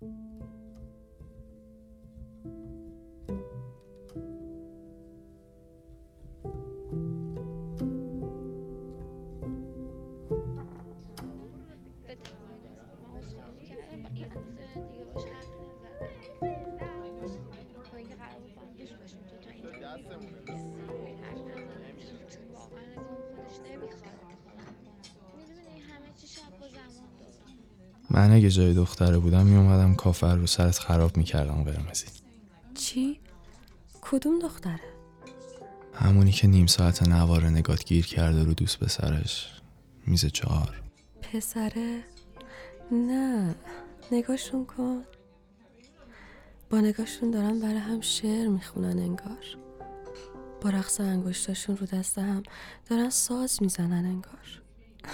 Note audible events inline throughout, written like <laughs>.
Gracias. من اگه جای دختره بودم میومدم کافر رو سرت خراب می‌کردم قرمزی چی؟ کدوم دختره؟ همونی که نیم ساعت نوار نگات گیر کرده رو دوست پسرش میز چهار پسره؟ نه نگاشون کن با نگاشون دارن برای هم شعر می‌خونن انگار با رقص انگشتاشون رو دست هم دارن ساز می‌زنن انگار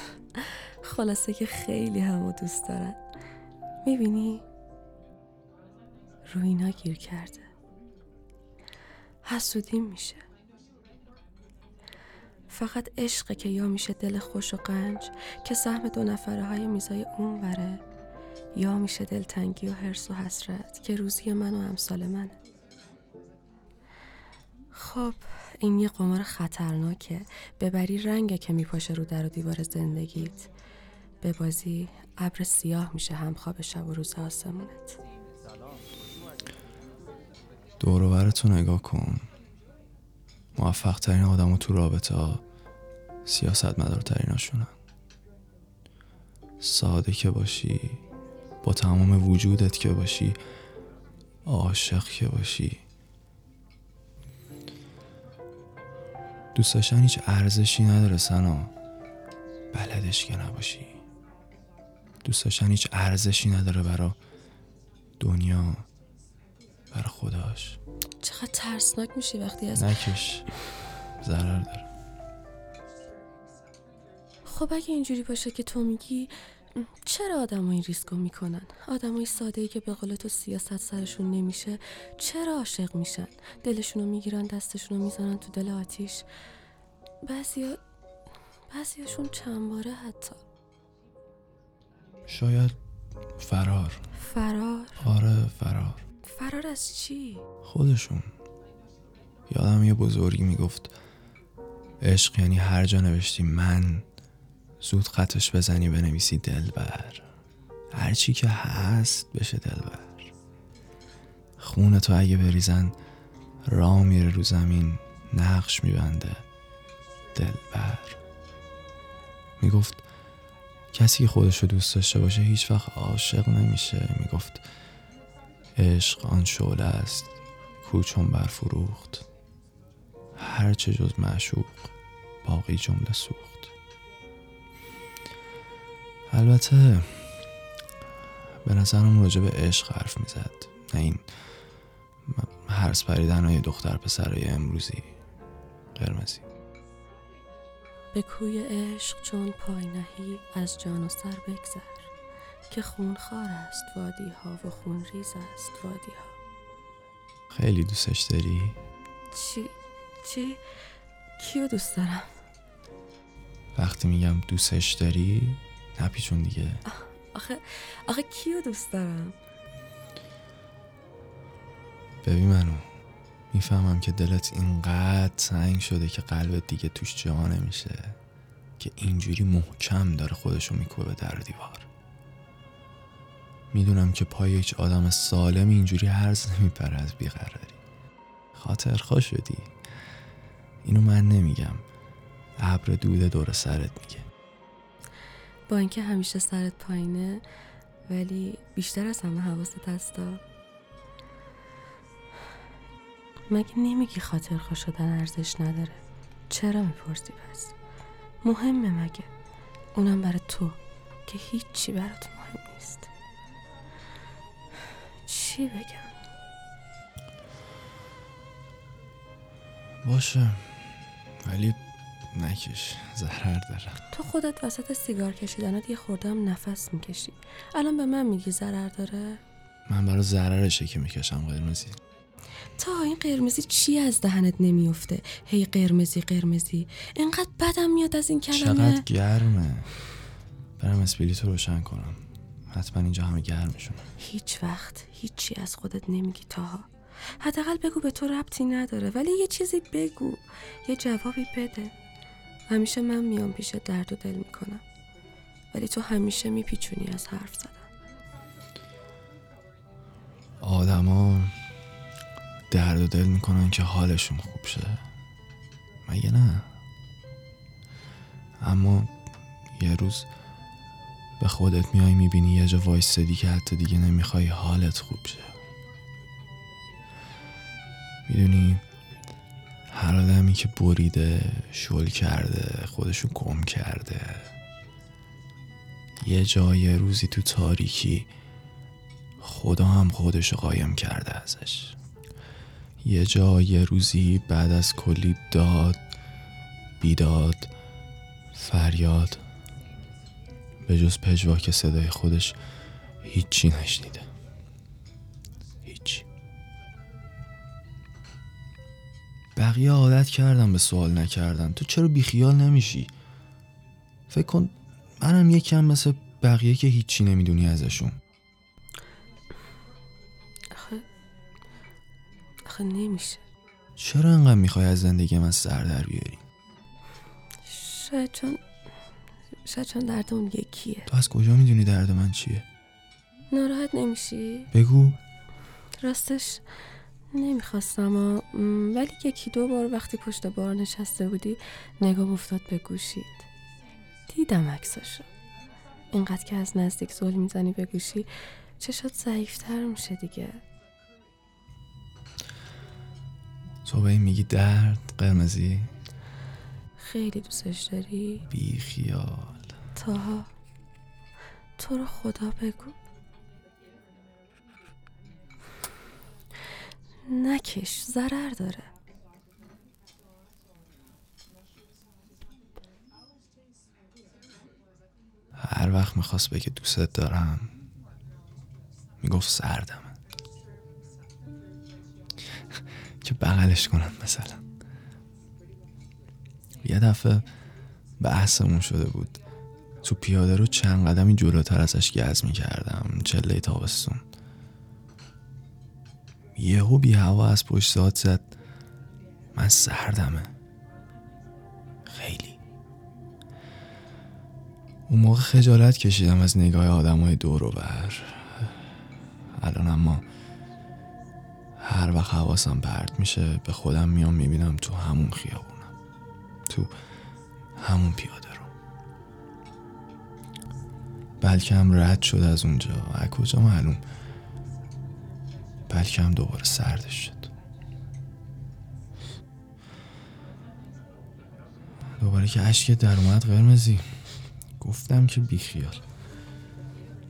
<laughs> خلاصه که خیلی همو دوست دارن می‌بینی؟ رو اینا گیر کرده. حسودیم میشه. فقط عشقه که یا میشه دل خوش و قنج که سهم دو نفره های میزای اون وره یا میشه دلتنگی و حرس و حسرت که روزی من و امثال منه. خب این یه قمار خطرناکه. ببری رنگه که میپاشه رو در و دیوار زندگیت. به بازی ابر سیاه میشه هم خواب شب و روز آسمونت. دور تو نگاه کن. موفق ترین آدم تو رابطه ها سیاست مدار ساده که باشی با تمام وجودت که باشی عاشق که باشی. دوست داشتن هیچ ارزشی نداره سنا. بلدش که نباشی. دوست داشتن هیچ ارزشی نداره برا دنیا برا خداش. چقدر ترسناک میشی وقتی از نکش. ضرر داره. خب اگه اینجوری باشه که تو میگی چرا آدم این ریسکو می‌کنن؟ آدمای ساده ای که به قول تو سیاست سرشون نمیشه چرا عاشق میشن؟ دلشونو می‌گیرن دستشونو می‌زنن تو دل آتیش. بعضیا بعضیاشون چند باره حتی شاید فرار. فرار. آره فرار. فرار از چی؟ خودشون. یادم یه بزرگی می‌گفت عشق یعنی هر جا نوشتی من زود خطش بزنی بنویسی دلبر. هرچی که هست بشه دلبر. خون تو اگه بریزن را میره رو زمین نقش میبنده دلبر. می‌گفت کسی که خودش رو دوست داشته باشه هیچ وقت عاشق نمیشه. می‌گفت عشق آن شعله است کوچون برفروخت. هرچه جز معشوق باقی جمله سوخت. البته به نظرم راجع به عشق حرف می‌زد. نه این هرس پریدن های دختر پسرای امروزی قرمزی. به کوی عشق چون پای نهی از جان و سر بگذر که خون خار است وادی ها و خون ریز است وادی ها خیلی دوستش داری؟ چی؟ چی؟ کیو دوست دارم؟ وقتی میگم دوستش داری نپیچون دیگه آخه آخه کیو دوست دارم ببین منو می‌فهمم که دلت اینقدر تنگ شده که قلبت دیگه توش جا نمیشه که اینجوری محکم داره خودشو میکوبه به در دیوار. می‌دونم که پای هیچ آدم سالم اینجوری هرز نمیپره از بیقراری. خاطر شدی اینو من نمیگم. ابر دود دور سرت میگه. با اینکه همیشه سرت پایینه ولی بیشتر از همه حواست هستا. مگه نمیگی خاطر خوش شدن ارزش نداره؟ چرا می‌پرسی پس؟ مهمه مگه. اونم برای تو که هیچی برات مهم نیست. چی بگم؟ باشه. ولی نکش. ضرر داره. تو خودت وسط سیگار کشیدنات یه خوردم نفس می‌کشی. الان به من میگی ضرر داره؟ من برای ضررشه که می‌کشم قرمزی. تا این قرمزی چی از دهنت نمیفته هی قرمزی قرمزی. انقدر بدم میاد از این کلمه. چقدر گرمه. برم اسپریتو روشن کنم. حتما اینجا همه گرمشونه هیچ وقت. هیچی از خودت نمیگی تاها. حداقل بگو به تو ربطی نداره ولی یه چیزی بگو. یه جوابی بده. همیشه من میام پیش درد و دل می‌کنم. ولی تو همیشه میپیچونی از حرف زدن. آدما درد و دل می‌کنن که حالشون خوب شه. مگه نه؟ اما یه روز به خودت میای می‌بینی یه جا وایستدی که حتی دیگه نمی‌خوای حالت خوب شه. می‌دونی هر آدمی که بریده شل کرده خودشو گم کرده. یه جای روزی تو تاریکی خدا هم خودشو قایم کرده ازش. یه جا یه روزی بعد از کلی داد بیداد فریاد به جز پژواک صدای خودش هیچی نشنیده. هیچی بقیه عادت کردم به سوال نکردن. تو چرا بیخیال نمیشی؟ فکر کن منم یکم مثل بقیه که هیچی نمی‌دونی ازشون. آخه نمیشه. چرا انقدر می‌خوای از زندگی من سر در بیاری؟ شاید چون شاید چون درد اون یکیه. تو از کجا می‌دونی درد من چیه؟ ناراحت نمیشی؟ بگو. راستش نمی‌خواستم ها. م، ولی یکی دو بار وقتی پشت بار نشسته بودی نگام افتاد به گوشید دیدم عکساشو. اینقدر که از نزدیک زل می‌زنی به گوشی چشات ضعیفتر میشه دیگه. تو به این میگی درد قرمزی؟ خیلی دوستش داری؟ بی خیال. تاها تو رو خدا بگو. نکش ضرر داره. هر وقت می‌خواست بگه دوستت دارم می‌گفت سردم که بغلش کنم مثلا. یه دفعه بحثمون شده بود. تو پیاده رو چند قدمی جلوتر ازش گز می‌کردم چله تابستون. یهو بی هوا از پشت ساعت زد. من سردمه. خیلی. اون موقع خجالت کشیدم از نگاه آدم های دور و بر. الان اما هر وقت حواسم پرت میشه به خودم میام می‌بینم تو همون خیابونم. تو همون پیاده رو. بلکه هم رد شد از اونجا. از کجا معلوم؟ بلکه هم دوباره سردش شد. دوباره که اشکت در اومد قرمزی. گفتم که بیخیال.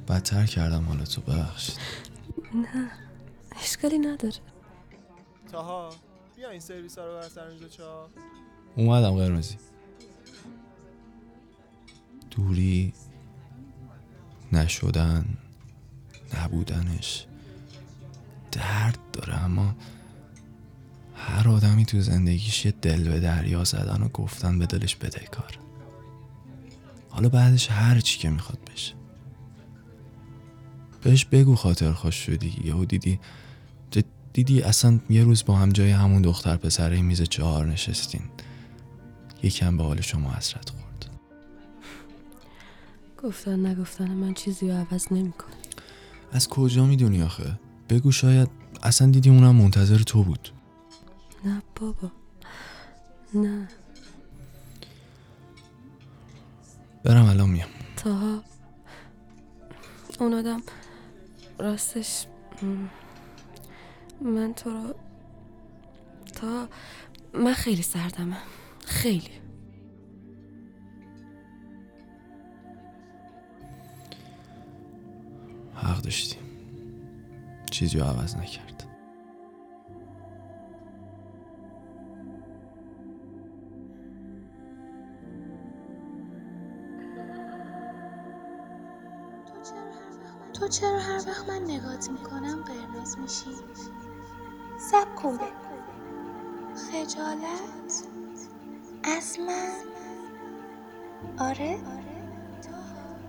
بدتر کردم حالا تو ببخشید نه. اشکالی نداره. تاها بیا این سرویس ها رو بر سر اینجا چا. اومدم قرمزی. دوری نشدن نبودنش درد داره اما هر آدمی تو زندگیش یه دل به دریا زدن و گفتن به دلش بدهکار حالا بعدش هر چی که می‌خواد بشه. بهش بگو خاطر خوش شدی یهو دیدی دیدی اصلا یه روز با هم جای همون دختر پسره میز چهار نشستین. یکم به حال شما حسرت خورد. گفتن نگفتن من چیزی رو عوض نمی‌کنه از کجا می‌دونی آخه؟ بگو شاید اصلا دیدی اونم منتظر تو بود. نه بابا. نه. برم الان میام. تاها. اون آدم راستش من تو رو تا من خیلی سردمه. خیلی. حق داشتی. چیزی رو عوض نکرد. تو چرا هر وقت من نگات می‌کنم قرمز میشی؟ سب کن خجالت از من. آره.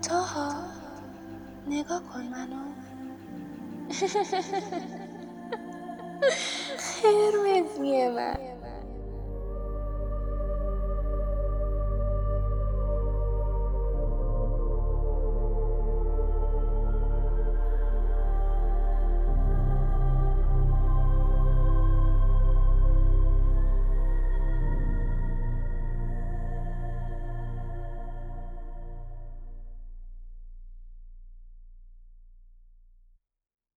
تاها. نگاه کن منو. <laughs> قرمزیه من.